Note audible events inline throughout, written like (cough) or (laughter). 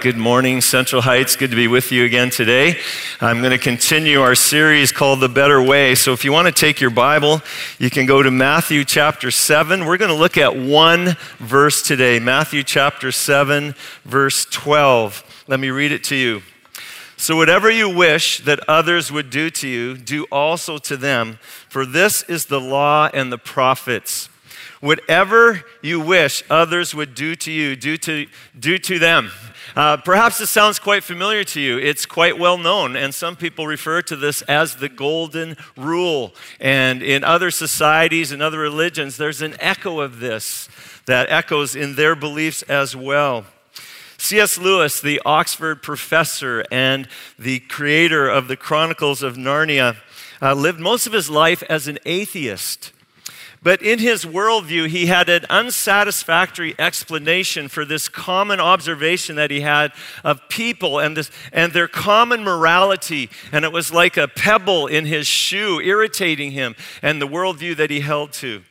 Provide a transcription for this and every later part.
Good morning, Central Heights. Good to be with you again today. I'm going to continue our series called The Better Way. So if you want to take your Bible, you can go to Matthew chapter 7. We're going to look at one verse today Matthew chapter 7, verse 12. Let me read it to you. So, whatever you wish that others would do to you, do also to them, for this is the law and the prophets. Whatever you wish others would do to you, do to, do to them. Uh, perhaps this sounds quite familiar to you. It's quite well known, and some people refer to this as the golden rule. And in other societies and other religions, there's an echo of this that echoes in their beliefs as well. C.S. Lewis, the Oxford professor and the creator of the Chronicles of Narnia, uh, lived most of his life as an atheist. But in his worldview, he had an unsatisfactory explanation for this common observation that he had of people and, this, and their common morality. And it was like a pebble in his shoe, irritating him and the worldview that he held to.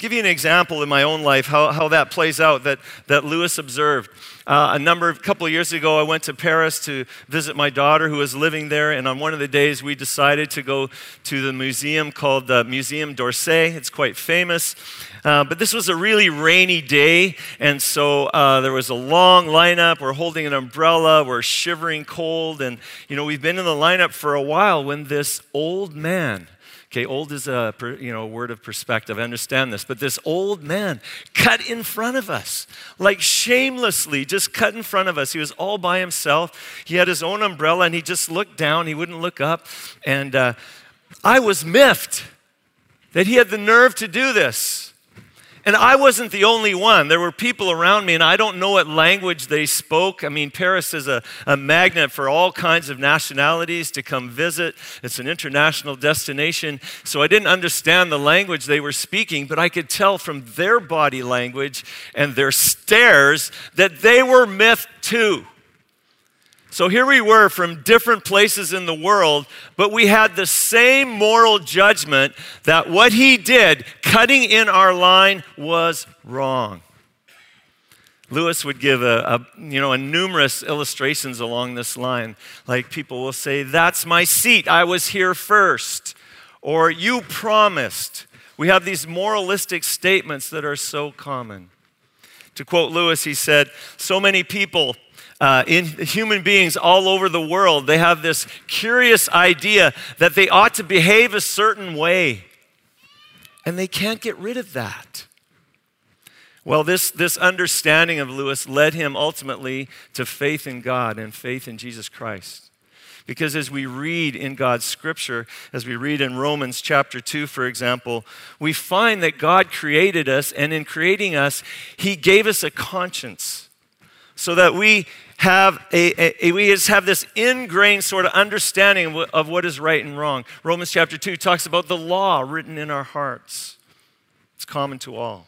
Give you an example in my own life how, how that plays out that, that Lewis observed. Uh, a number of couple of years ago, I went to Paris to visit my daughter who was living there, and on one of the days, we decided to go to the museum called the Museum d'Orsay. It's quite famous. Uh, but this was a really rainy day, and so uh, there was a long lineup. We're holding an umbrella, we're shivering cold, and you know, we've been in the lineup for a while when this old man, Okay, old is a you know word of perspective. I understand this, but this old man cut in front of us, like shamelessly, just cut in front of us. He was all by himself. He had his own umbrella, and he just looked down. He wouldn't look up, and uh, I was miffed that he had the nerve to do this. And I wasn't the only one. There were people around me, and I don't know what language they spoke. I mean, Paris is a, a magnet for all kinds of nationalities to come visit. It's an international destination. So I didn't understand the language they were speaking, but I could tell from their body language and their stares that they were miffed too. So here we were from different places in the world, but we had the same moral judgment that what he did, cutting in our line, was wrong. Lewis would give a, a, you know a numerous illustrations along this line. Like people will say, "That's my seat. I was here first," or "You promised." We have these moralistic statements that are so common. To quote Lewis, he said, "So many people uh, in human beings all over the world, they have this curious idea that they ought to behave a certain way. And they can't get rid of that. Well, this, this understanding of Lewis led him ultimately to faith in God and faith in Jesus Christ. Because as we read in God's scripture, as we read in Romans chapter 2, for example, we find that God created us, and in creating us, He gave us a conscience so that we have a, a, we just have this ingrained sort of understanding of what is right and wrong. Romans chapter 2 talks about the law written in our hearts. It's common to all.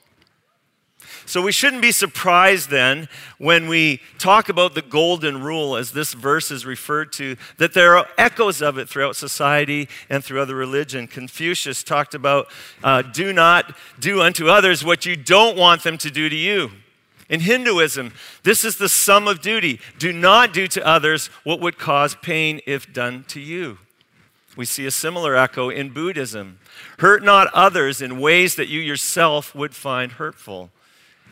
So we shouldn't be surprised then when we talk about the golden rule, as this verse is referred to, that there are echoes of it throughout society and through other religion. Confucius talked about uh, do not do unto others what you don't want them to do to you. In Hinduism, this is the sum of duty. Do not do to others what would cause pain if done to you. We see a similar echo in Buddhism. Hurt not others in ways that you yourself would find hurtful.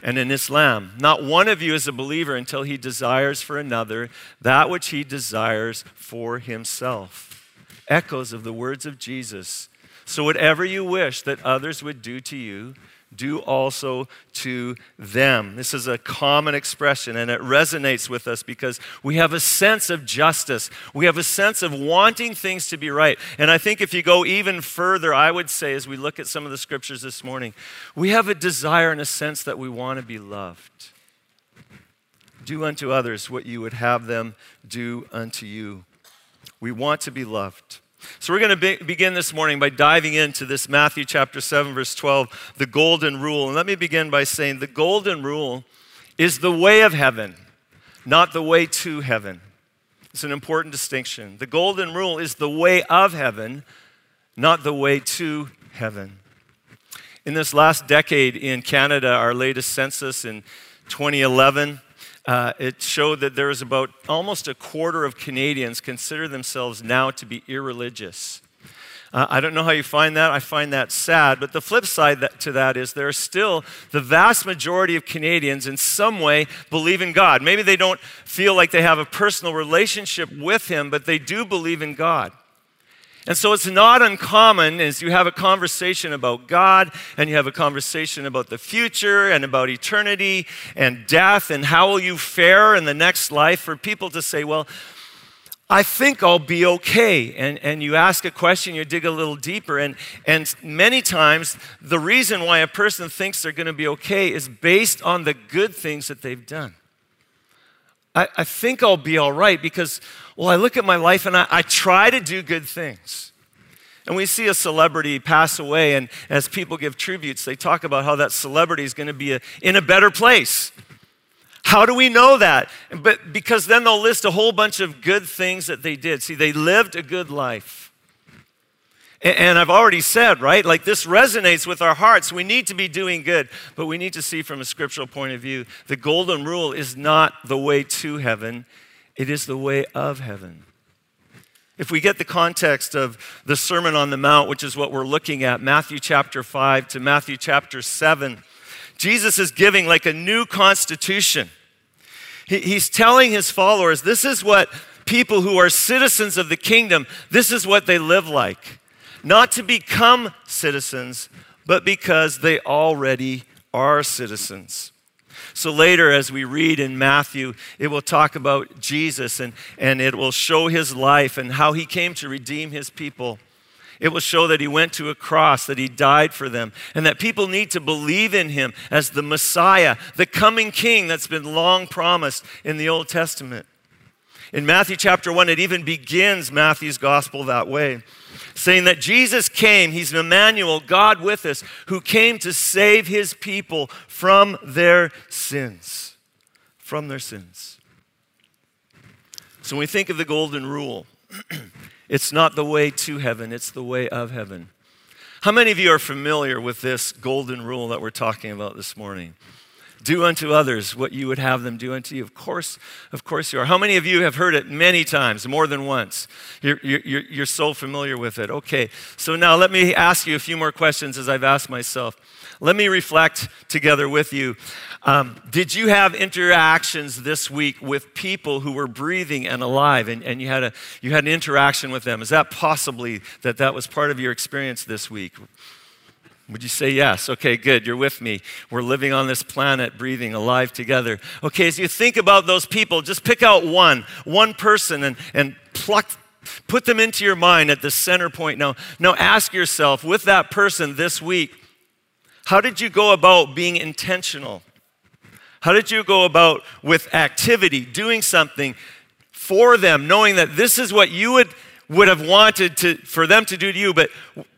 And in Islam, not one of you is a believer until he desires for another that which he desires for himself. Echoes of the words of Jesus. So, whatever you wish that others would do to you, do also to them. This is a common expression and it resonates with us because we have a sense of justice. We have a sense of wanting things to be right. And I think if you go even further, I would say, as we look at some of the scriptures this morning, we have a desire and a sense that we want to be loved. Do unto others what you would have them do unto you. We want to be loved. So, we're going to be- begin this morning by diving into this Matthew chapter 7, verse 12, the golden rule. And let me begin by saying the golden rule is the way of heaven, not the way to heaven. It's an important distinction. The golden rule is the way of heaven, not the way to heaven. In this last decade in Canada, our latest census in 2011, uh, it showed that there is about almost a quarter of Canadians consider themselves now to be irreligious. Uh, I don't know how you find that. I find that sad. But the flip side that, to that is there are still the vast majority of Canadians in some way believe in God. Maybe they don't feel like they have a personal relationship with Him, but they do believe in God. And so it's not uncommon as you have a conversation about God and you have a conversation about the future and about eternity and death and how will you fare in the next life for people to say, well, I think I'll be okay. And, and you ask a question, you dig a little deeper. And, and many times, the reason why a person thinks they're going to be okay is based on the good things that they've done. I, I think I'll be all right because, well, I look at my life and I, I try to do good things. And we see a celebrity pass away, and as people give tributes, they talk about how that celebrity is going to be a, in a better place. How do we know that? But because then they'll list a whole bunch of good things that they did. See, they lived a good life. And I've already said, right? Like this resonates with our hearts. We need to be doing good, but we need to see from a scriptural point of view the golden rule is not the way to heaven, it is the way of heaven. If we get the context of the Sermon on the Mount, which is what we're looking at, Matthew chapter 5 to Matthew chapter 7, Jesus is giving like a new constitution. He's telling his followers this is what people who are citizens of the kingdom, this is what they live like. Not to become citizens, but because they already are citizens. So later, as we read in Matthew, it will talk about Jesus and, and it will show his life and how he came to redeem his people. It will show that he went to a cross, that he died for them, and that people need to believe in him as the Messiah, the coming king that's been long promised in the Old Testament. In Matthew chapter 1, it even begins Matthew's gospel that way, saying that Jesus came, he's Emmanuel, God with us, who came to save his people from their sins. From their sins. So when we think of the golden rule, (clears throat) It's not the way to heaven, it's the way of heaven. How many of you are familiar with this golden rule that we're talking about this morning? Do unto others what you would have them do unto you. Of course, of course you are. How many of you have heard it many times, more than once? You're, you're, you're so familiar with it. Okay, so now let me ask you a few more questions as I've asked myself. Let me reflect together with you. Um, did you have interactions this week with people who were breathing and alive, and, and you, had a, you had an interaction with them? Is that possibly that that was part of your experience this week? Would you say yes? Okay, good. You're with me. We're living on this planet, breathing, alive together. Okay, as you think about those people, just pick out one, one person, and, and pluck, put them into your mind at the center point. Now, now ask yourself with that person this week, how did you go about being intentional? How did you go about with activity, doing something for them, knowing that this is what you would, would have wanted to, for them to do to you, but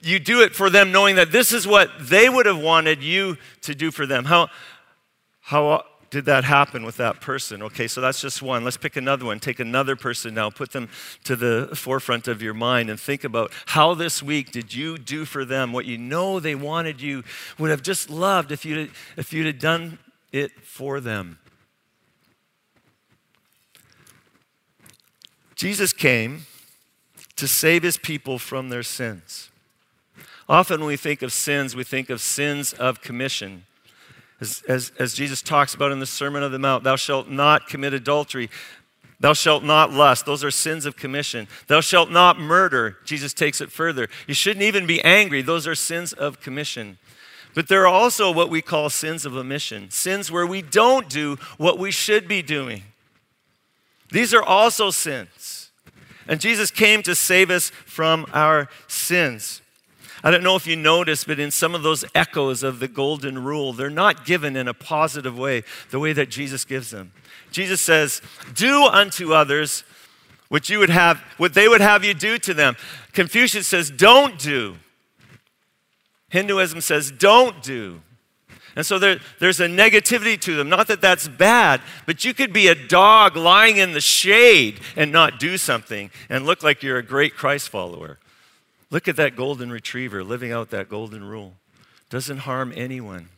you do it for them knowing that this is what they would have wanted you to do for them? How, how did that happen with that person? Okay, so that's just one. Let's pick another one. Take another person now, put them to the forefront of your mind, and think about how this week did you do for them what you know they wanted you, would have just loved if you'd, if you'd have done it for them. Jesus came to save his people from their sins. Often, when we think of sins, we think of sins of commission. As, as, as, Jesus talks about in the Sermon on the Mount, thou shalt not commit adultery. Thou shalt not lust. Those are sins of commission. Thou shalt not murder. Jesus takes it further. You shouldn't even be angry. Those are sins of commission. But there are also what we call sins of omission, sins where we don't do what we should be doing. These are also sins. And Jesus came to save us from our sins. I don't know if you noticed, but in some of those echoes of the golden rule, they're not given in a positive way, the way that Jesus gives them. Jesus says, Do unto others what you would have, what they would have you do to them. Confucius says, Don't do. Hinduism says don't do. And so there, there's a negativity to them. Not that that's bad, but you could be a dog lying in the shade and not do something and look like you're a great Christ follower. Look at that golden retriever living out that golden rule. Doesn't harm anyone.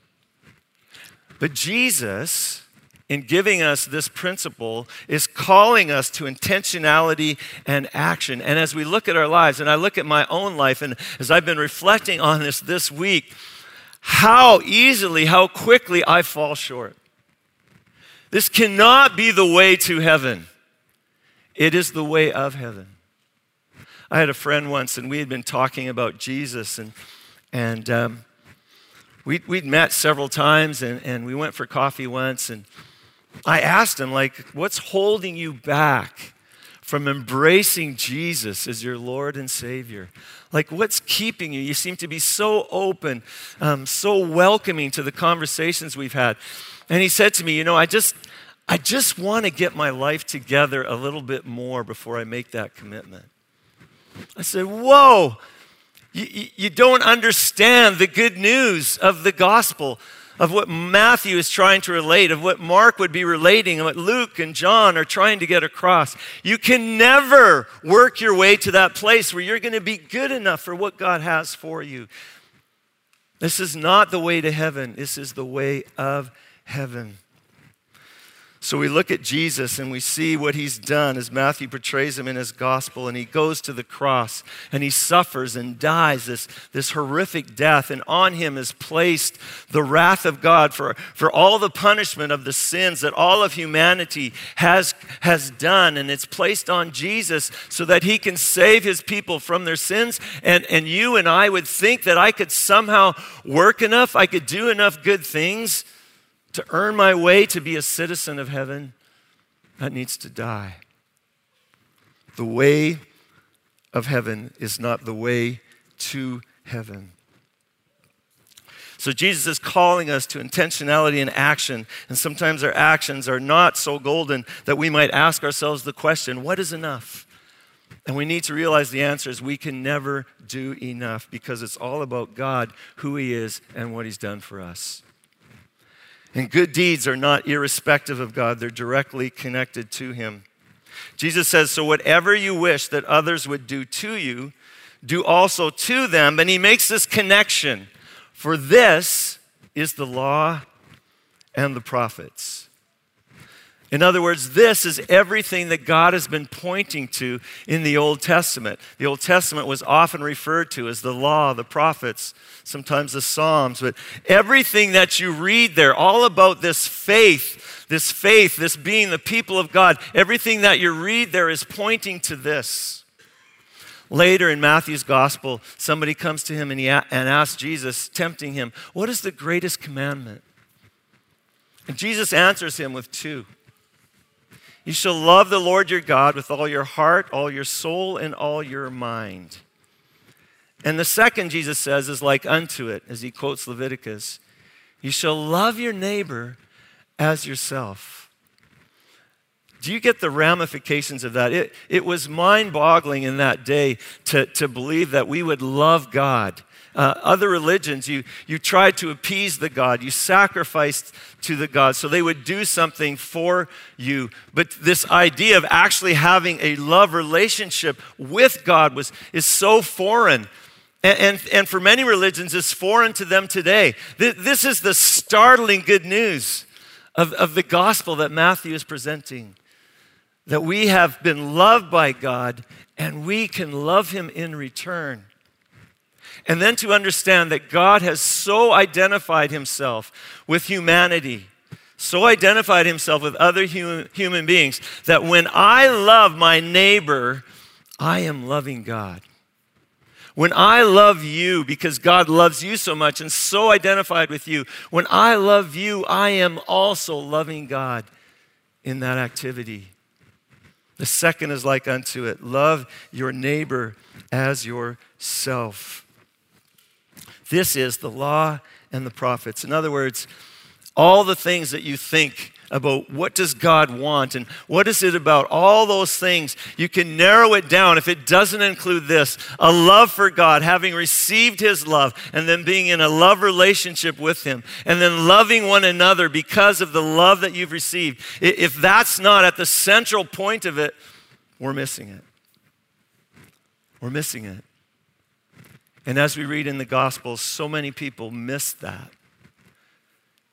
But Jesus in giving us this principle is calling us to intentionality and action. And as we look at our lives, and I look at my own life, and as I've been reflecting on this this week, how easily, how quickly I fall short. This cannot be the way to heaven, it is the way of heaven. I had a friend once, and we had been talking about Jesus, and, and um, we'd, we'd met several times, and, and we went for coffee once, and I asked him, like, what's holding you back from embracing Jesus as your Lord and Savior? Like, what's keeping you? You seem to be so open, um, so welcoming to the conversations we've had. And he said to me, You know, I just, I just want to get my life together a little bit more before I make that commitment. I said, Whoa, you, you don't understand the good news of the gospel of what Matthew is trying to relate, of what Mark would be relating, and what Luke and John are trying to get across. You can never work your way to that place where you're going to be good enough for what God has for you. This is not the way to heaven, this is the way of heaven. So we look at Jesus and we see what he's done as Matthew portrays him in his gospel. And he goes to the cross and he suffers and dies this, this horrific death. And on him is placed the wrath of God for, for all the punishment of the sins that all of humanity has, has done. And it's placed on Jesus so that he can save his people from their sins. And, and you and I would think that I could somehow work enough, I could do enough good things to earn my way to be a citizen of heaven, that needs to die. The way of heaven is not the way to heaven. So Jesus is calling us to intentionality and action. And sometimes our actions are not so golden that we might ask ourselves the question what is enough? And we need to realize the answer is we can never do enough because it's all about God, who He is, and what He's done for us. And good deeds are not irrespective of God, they're directly connected to Him. Jesus says, So whatever you wish that others would do to you, do also to them. And He makes this connection. For this is the law and the prophets. In other words, this is everything that God has been pointing to in the Old Testament. The Old Testament was often referred to as the law, the prophets, sometimes the Psalms, but everything that you read there, all about this faith, this faith, this being the people of God, everything that you read there is pointing to this. Later in Matthew's gospel, somebody comes to him and, he a- and asks Jesus, tempting him, What is the greatest commandment? And Jesus answers him with two. You shall love the Lord your God with all your heart, all your soul, and all your mind. And the second, Jesus says, is like unto it, as he quotes Leviticus. You shall love your neighbor as yourself. Do you get the ramifications of that? It, it was mind boggling in that day to, to believe that we would love God uh, other religions, you, you tried to appease the God, you sacrificed to the God so they would do something for you. But this idea of actually having a love relationship with God was, is so foreign. And, and, and for many religions, it's foreign to them today. This is the startling good news of, of the gospel that Matthew is presenting that we have been loved by God and we can love him in return. And then to understand that God has so identified himself with humanity, so identified himself with other human, human beings, that when I love my neighbor, I am loving God. When I love you because God loves you so much and so identified with you, when I love you, I am also loving God in that activity. The second is like unto it love your neighbor as yourself. This is the law and the prophets. In other words, all the things that you think about what does God want and what is it about all those things you can narrow it down. If it doesn't include this a love for God having received his love and then being in a love relationship with him and then loving one another because of the love that you've received if that's not at the central point of it we're missing it. We're missing it and as we read in the Gospels, so many people miss that.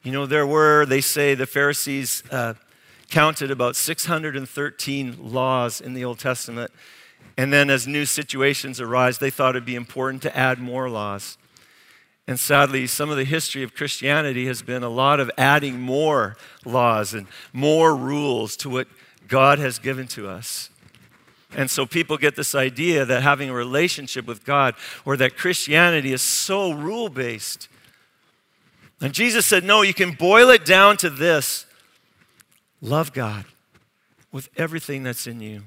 You know, there were, they say, the Pharisees uh, counted about 613 laws in the Old Testament. And then as new situations arise, they thought it'd be important to add more laws. And sadly, some of the history of Christianity has been a lot of adding more laws and more rules to what God has given to us. And so people get this idea that having a relationship with God or that Christianity is so rule based. And Jesus said, No, you can boil it down to this love God with everything that's in you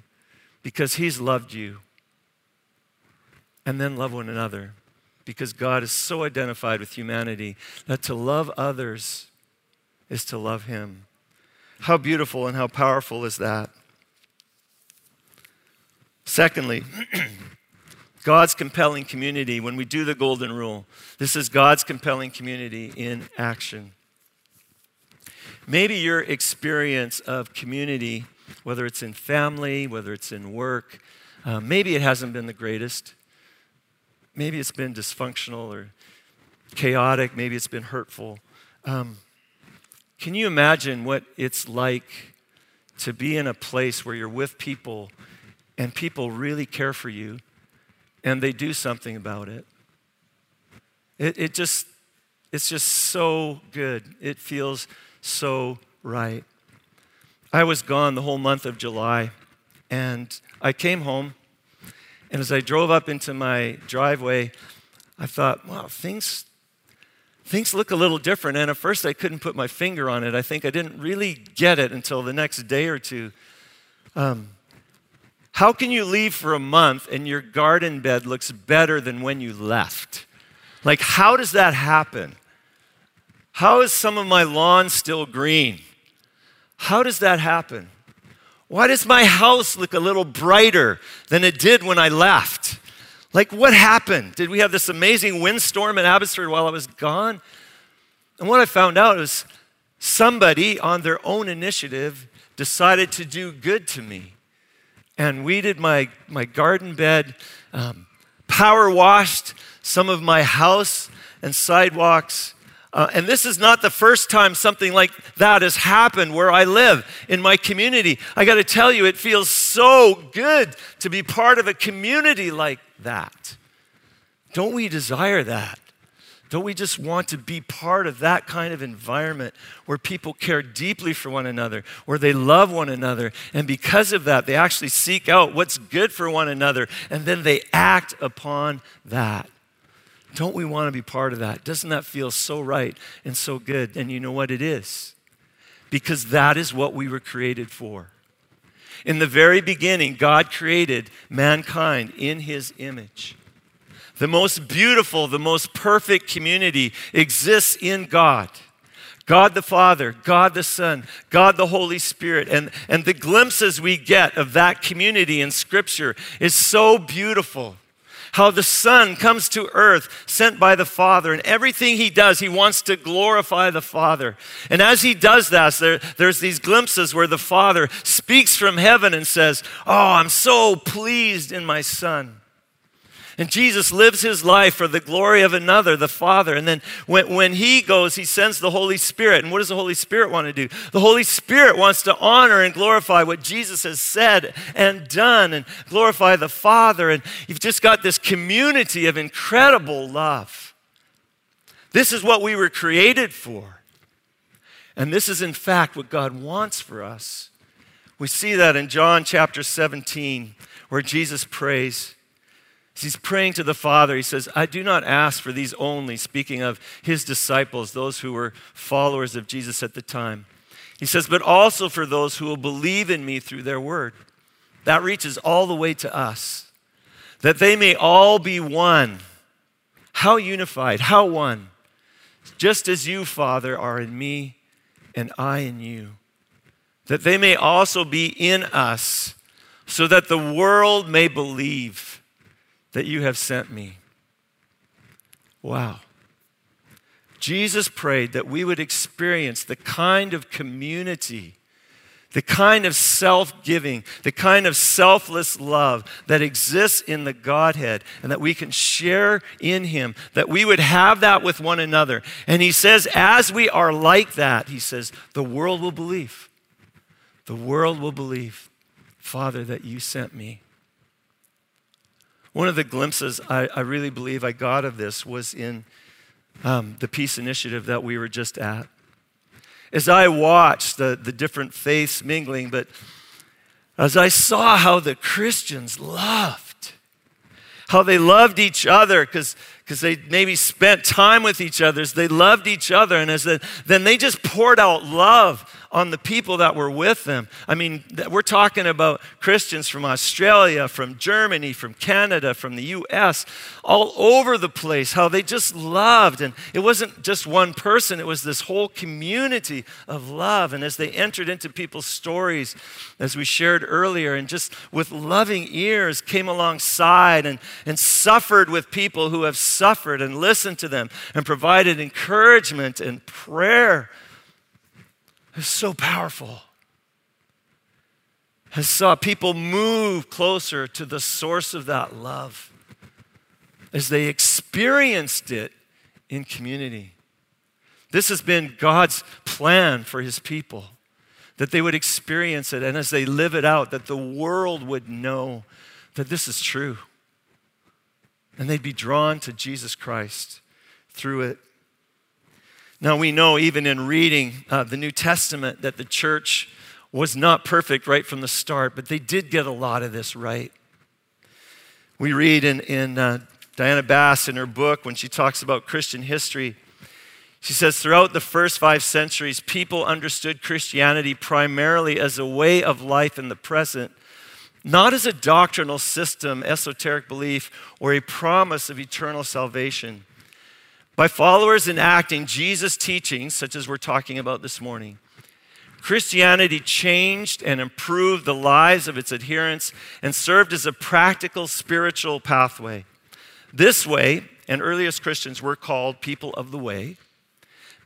because He's loved you. And then love one another because God is so identified with humanity that to love others is to love Him. How beautiful and how powerful is that? Secondly, God's compelling community, when we do the golden rule, this is God's compelling community in action. Maybe your experience of community, whether it's in family, whether it's in work, uh, maybe it hasn't been the greatest. Maybe it's been dysfunctional or chaotic. Maybe it's been hurtful. Um, can you imagine what it's like to be in a place where you're with people and people really care for you and they do something about it? It, it just, it's just so good. It feels so right. I was gone the whole month of July and I came home and as I drove up into my driveway, I thought, wow, things, things look a little different. And at first, I couldn't put my finger on it. I think I didn't really get it until the next day or two. Um, how can you leave for a month and your garden bed looks better than when you left? Like, how does that happen? How is some of my lawn still green? How does that happen? Why does my house look a little brighter than it did when I left? Like, what happened? Did we have this amazing windstorm in Abbotsford while I was gone? And what I found out is somebody on their own initiative decided to do good to me and weeded my, my garden bed, um, power washed some of my house and sidewalks, uh, and this is not the first time something like that has happened where I live in my community. I got to tell you, it feels so good to be part of a community like that. Don't we desire that? Don't we just want to be part of that kind of environment where people care deeply for one another, where they love one another, and because of that, they actually seek out what's good for one another, and then they act upon that? Don't we want to be part of that? Doesn't that feel so right and so good? And you know what it is? Because that is what we were created for. In the very beginning, God created mankind in his image. The most beautiful, the most perfect community exists in God. God the Father, God the Son, God the Holy Spirit. And, and the glimpses we get of that community in Scripture is so beautiful how the Son comes to earth sent by the Father, and everything he does, he wants to glorify the Father. And as he does that, there, there's these glimpses where the Father speaks from heaven and says, Oh, I'm so pleased in my Son. And Jesus lives his life for the glory of another, the Father. And then when, when he goes, he sends the Holy Spirit. And what does the Holy Spirit want to do? The Holy Spirit wants to honor and glorify what Jesus has said and done and glorify the Father. And you've just got this community of incredible love. This is what we were created for. And this is, in fact, what God wants for us. We see that in John chapter 17, where Jesus prays. He's praying to the Father. He says, I do not ask for these only, speaking of his disciples, those who were followers of Jesus at the time. He says, but also for those who will believe in me through their word. That reaches all the way to us, that they may all be one. How unified, how one. Just as you, Father, are in me and I in you. That they may also be in us, so that the world may believe that you have sent me. Wow. Jesus prayed that we would experience the kind of community the kind of self giving, the kind of selfless love that exists in the Godhead and that we can share in Him, that we would have that with one another. And He says, as we are like that, He says, the world will believe. The world will believe, Father, that you sent me. One of the glimpses I, I really believe I got of this was in um, the peace initiative that we were just at. As I watched the, the different faiths mingling, but as I saw how the Christians loved, how they loved each other because they maybe spent time with each other, they loved each other, and as the, then they just poured out love on the people that were with them. I mean, we're talking about Christians from Australia, from Germany, from Canada, from the US, all over the place, how they just loved. And it wasn't just one person, it was this whole community of love. And as they entered into people's stories, as we shared earlier, and just with loving ears came alongside and, and suffered with people who have suffered and listened to them and provided encouragement and prayer is so powerful. I saw people move closer to the source of that love as they experienced it in community. This has been God's plan for his people that they would experience it and as they live it out, that the world would know that this is true. And they'd be drawn to Jesus Christ through it. Now, we know even in reading uh, the New Testament that the church was not perfect right from the start, but they did get a lot of this right. We read in, in uh, Diana Bass in her book when she talks about Christian history. She says, throughout the first five centuries, people understood Christianity primarily as a way of life in the present, not as a doctrinal system, esoteric belief, or a promise of eternal salvation. By followers enacting Jesus' teachings, such as we're talking about this morning, Christianity changed and improved the lives of its adherents and served as a practical spiritual pathway. This way, and earliest Christians were called people of the way,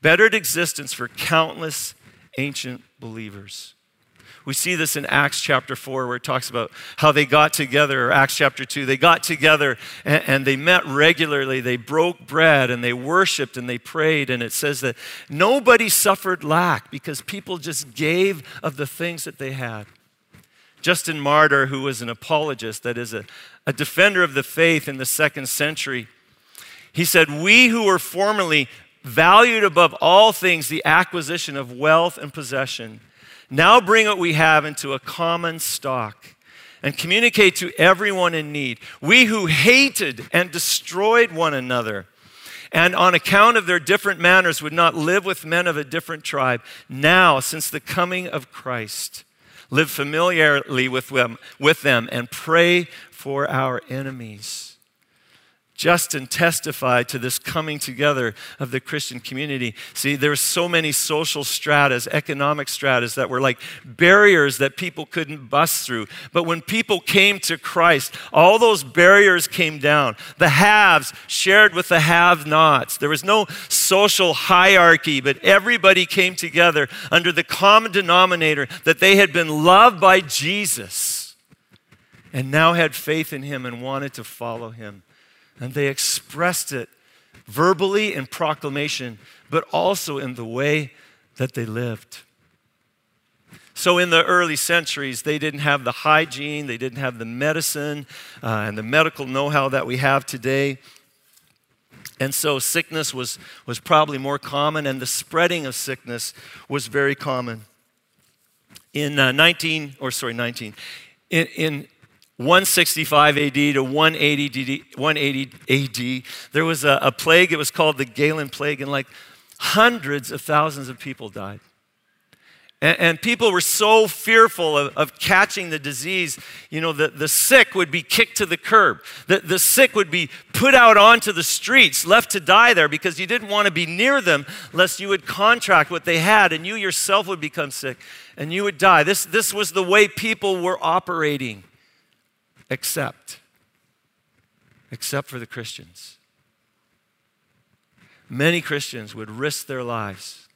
bettered existence for countless ancient believers. We see this in Acts chapter 4, where it talks about how they got together, or Acts chapter 2. They got together and, and, they met regularly. They broke bread and they worshiped and they prayed. And it says that nobody suffered lack because people just gave of the things that they had. Justin Martyr, who was an apologist, that is, a, a defender of the faith in the second century, he said, We who were formerly valued above all things the acquisition of wealth and possession now bring what we have into a common stock and communicate to everyone in need. We who hated and destroyed one another and on account of their different manners would not live with men of a different tribe, now, since the coming of Christ, live familiarly with them, with them and pray for our enemies. Justin testified to this coming together of the Christian community. See, there were so many social stratas, economic stratas that were like barriers that people couldn't bust through. But when people came to Christ, all those barriers came down. The haves shared with the have nots. There was no social hierarchy, but everybody came together under the common denominator that they had been loved by Jesus and now had faith in him and wanted to follow him. And they expressed it verbally in proclamation, but also in the way that they lived. So, in the early centuries, they didn't have the hygiene, they didn't have the medicine uh, and the medical know how that we have today. And so, sickness was, was probably more common, and the spreading of sickness was very common. In uh, 19, or sorry, 19, in, in 165 AD to 180 AD, 180 AD, there was a, a plague. It was called the Galen Plague, and like hundreds of thousands of people died. And, and people were so fearful of, of, catching the disease, you know, the, the sick would be kicked to the curb. The, the sick would be put out onto the streets, left to die there because you didn't want to be near them lest you would contract what they had and you yourself would become sick and you would die. This, this was the way people were operating except, except for the Christians. Many Christians would risk their lives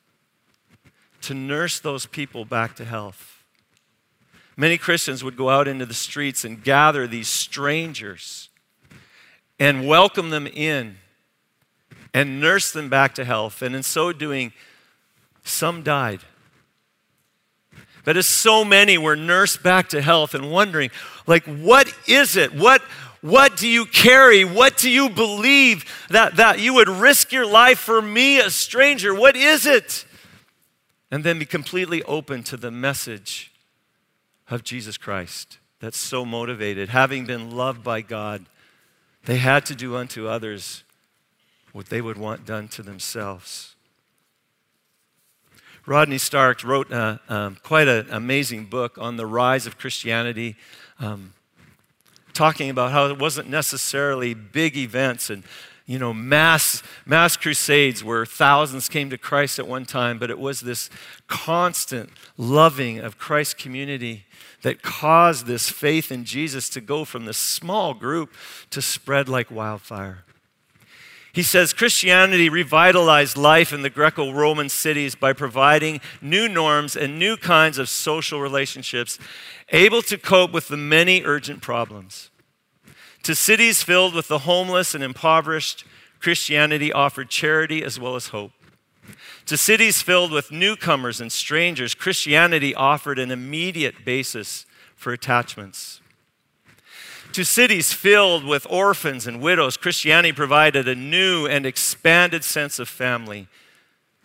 to nurse those people back to health. many Christians would go out into the streets and gather these strangers and welcome them in and nurse them back to health. And in so doing, some died. But as so many were nursed back to health and wondering, like, what is it? What, what do you carry? What do you believe that, that you would risk your life for me, a stranger? What is it? And then be completely open to the message of Jesus Christ that's so motivated. Having been loved by God, they had to do unto others what they would want done to themselves. Rodney Stark wrote uh, um, quite an amazing book on the rise of Christianity, um, talking about how it wasn't necessarily big events and you know mass mass crusades where thousands came to Christ at one time, but it was this constant loving of Christ's community that caused this faith in Jesus to go from this small group to spread like wildfire. He says Christianity revitalized life in the Greco Roman cities by providing new norms and new kinds of social relationships, able to cope with the many urgent problems. To cities filled with the homeless and impoverished, Christianity offered charity as well as hope. To cities filled with newcomers and strangers, Christianity offered an immediate basis for attachments. To cities filled with orphans and widows, Christianity provided a new and expanded sense of family.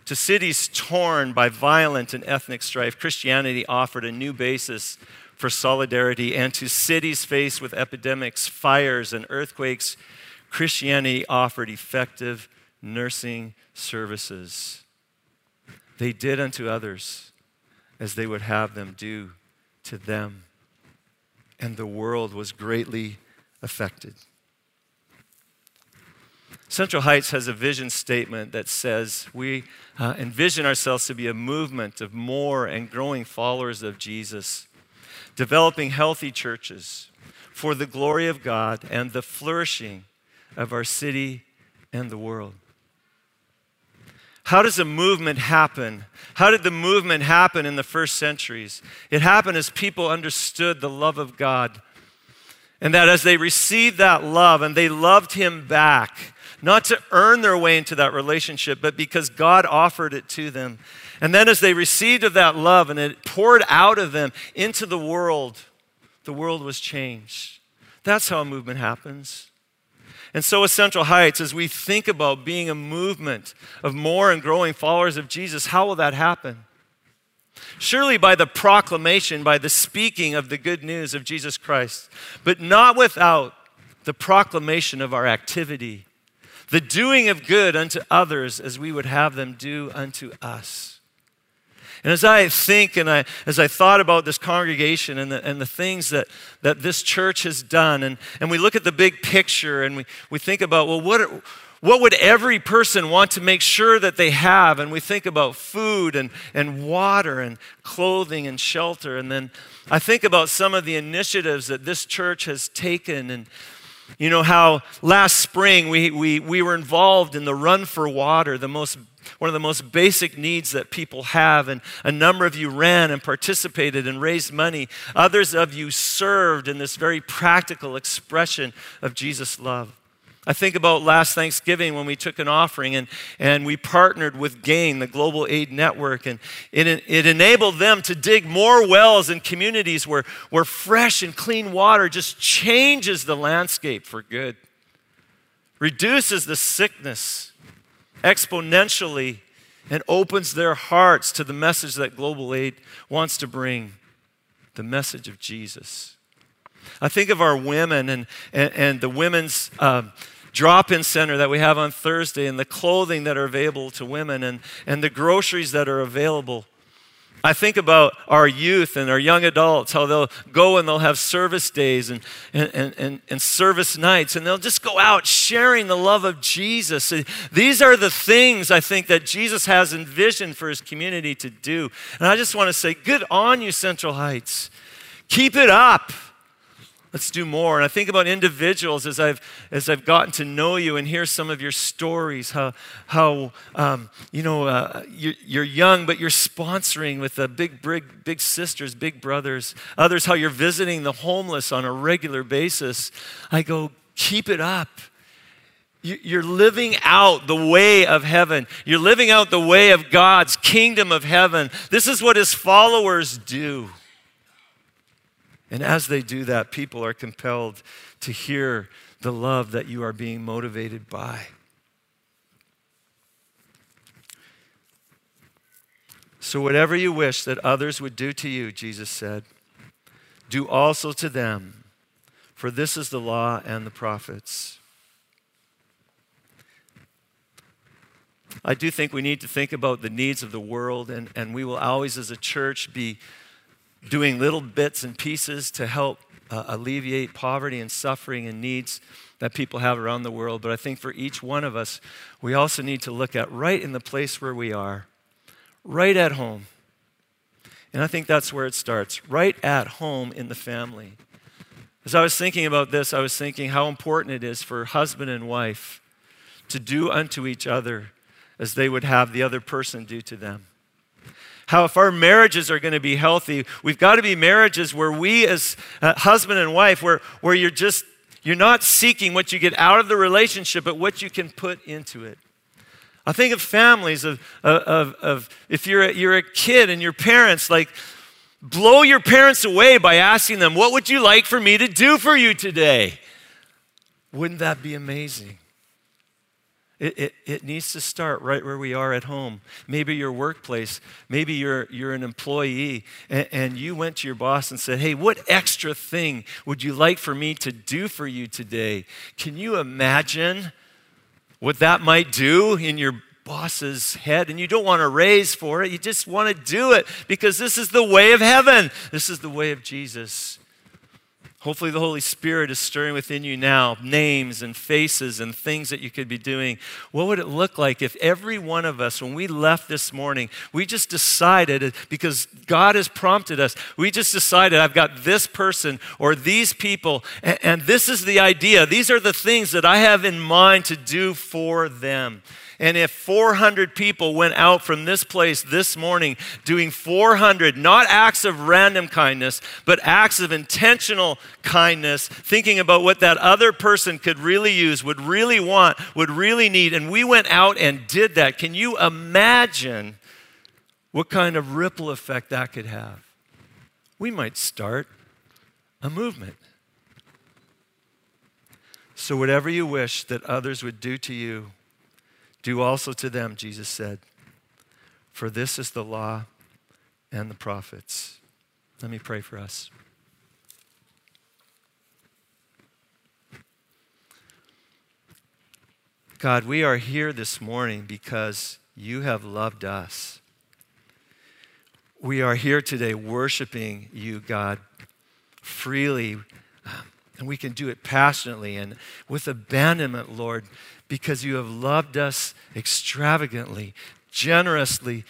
To cities torn by violent and ethnic strife, Christianity offered a new basis for solidarity. And to cities faced with epidemics, fires, and earthquakes, Christianity offered effective nursing services. They did unto others as they would have them do to them and the world was greatly affected. Central Heights has a vision statement that says we uh, envision ourselves to be a movement of more and growing followers of Jesus, developing healthy churches for the glory of God and the flourishing of our city and the world. How does a movement happen? How did the movement happen in the first centuries? It happened as people understood the love of God. And that as they received that love and they loved Him back, not to earn their way into that relationship, but because God offered it to them. And then as they received of that love and it poured out of them into the world, the world was changed. That's how a movement happens. And so, at Central Heights, as we think about being a movement of more and growing followers of Jesus, how will that happen? Surely by the proclamation, by the speaking of the good news of Jesus Christ, but not without the proclamation of our activity, the doing of good unto others as we would have them do unto us. And as I think and I, as I thought about this congregation and the, and the things that, that this church has done, and, and we look at the big picture and we, we think about, well, what, what would every person want to make sure that they have? And we think about food and, and water and clothing and shelter. And then I think about some of the initiatives that this church has taken and you know how last spring we, we, we were involved in the Run for Water, the most one of the most basic needs that people have. And a number of you ran and participated and raised money. Others of you served in this very practical expression of Jesus' love. I think about last Thanksgiving when we took an offering and, and we partnered with GAIN, the Global Aid Network, and it, it enabled them to dig more wells in communities where, where fresh and clean water just changes the landscape for good, reduces the sickness exponentially and opens their hearts to the message that Global Aid wants to bring the message of Jesus. I think of our women and, and, and the women's um, drop in center that we have on Thursday and the clothing that are available to women and, and the groceries that are available I think about our youth and our young adults, how they'll go and they'll have service days and, and, and, and service nights, and they'll just go out sharing the love of Jesus. These are the things I think that Jesus has envisioned for his community to do. And I just want to say, good on you, Central Heights. Keep it up. Let's do more. And I think about individuals as I've, as I've gotten to know you and hear some of your stories, how, how um, you know, uh, you're, you're, young, but you're sponsoring with the big, big, big sisters, big brothers. Others, how you're visiting the homeless on a regular basis. I go, keep it up. You're living out the way of heaven. You're living out the way of God's kingdom of heaven. This is what his followers do. And as they do that, people are compelled to hear the love that you are being motivated by. So, whatever you wish that others would do to you, Jesus said, do also to them, for this is the law and the prophets. I do think we need to think about the needs of the world, and, and we will always, as a church, be doing little bits and pieces to help uh, alleviate poverty and suffering and needs that people have around the world. But I think for each one of us, we also need to look at right in the place where we are, right at home. And I think that's where it starts, right at home in the family. As I was thinking about this, I was thinking how important it is for husband and wife to do unto each other as they would have the other person do to them how if our marriages are going to be healthy, we've got to be marriages where we, as uh, husband and wife, where, where you're just, you're not seeking what you get out of the relationship, but what you can put into it. I think of families of, of, of if you're a, you're a kid and your parents, like, blow your parents away by asking them, What would you like for me to do for you today? Wouldn't that be amazing? It, it, it, needs to start right where we are at home. Maybe your workplace, maybe you're, you're an employee and, and, you went to your boss and said, Hey, what extra thing would you like for me to do for you today? Can you imagine what that might do in your boss's head? And you don't want to raise for it, you just want to do it because this is the way of heaven, this is the way of Jesus. Hopefully, the Holy Spirit is stirring within you now names and faces and things that you could be doing. What would it look like if every one of us, when we left this morning, we just decided, because God has prompted us, we just decided, I've got this person or these people, and, and this is the idea. These are the things that I have in mind to do for them. And if 400 people went out from this place this morning doing 400, not acts of random kindness, but acts of intentional kindness, thinking about what that other person could really use, would really want, would really need, and we went out and did that, can you imagine what kind of ripple effect that could have? We might start a movement. So, whatever you wish that others would do to you, do also to them, Jesus said, for this is the law and the prophets. Let me pray for us. God, we are here this morning because you have loved us. We are here today worshiping you, God, freely. And we can do it passionately and with abandonment, Lord, because you have loved us extravagantly, generously,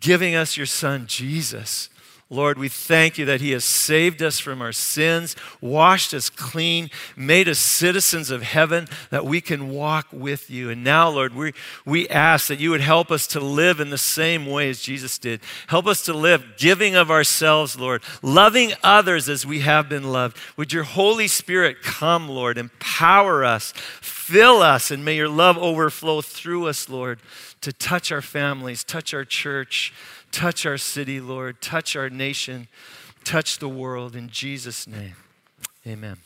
giving us your Son, Jesus. Lord, we thank you that He has saved us from our sins, washed us clean, made us citizens of heaven, that we can walk with you. And now, Lord, we, we ask that you would help us to live in the same way as Jesus did. Help us to live giving of ourselves, Lord, loving others as we have been loved. Would your Holy Spirit come, Lord, empower us, fill us, and may your love overflow through us, Lord, to touch our families, touch our church Touch our city, Lord. Touch our nation. Touch the world. In Jesus' name, amen.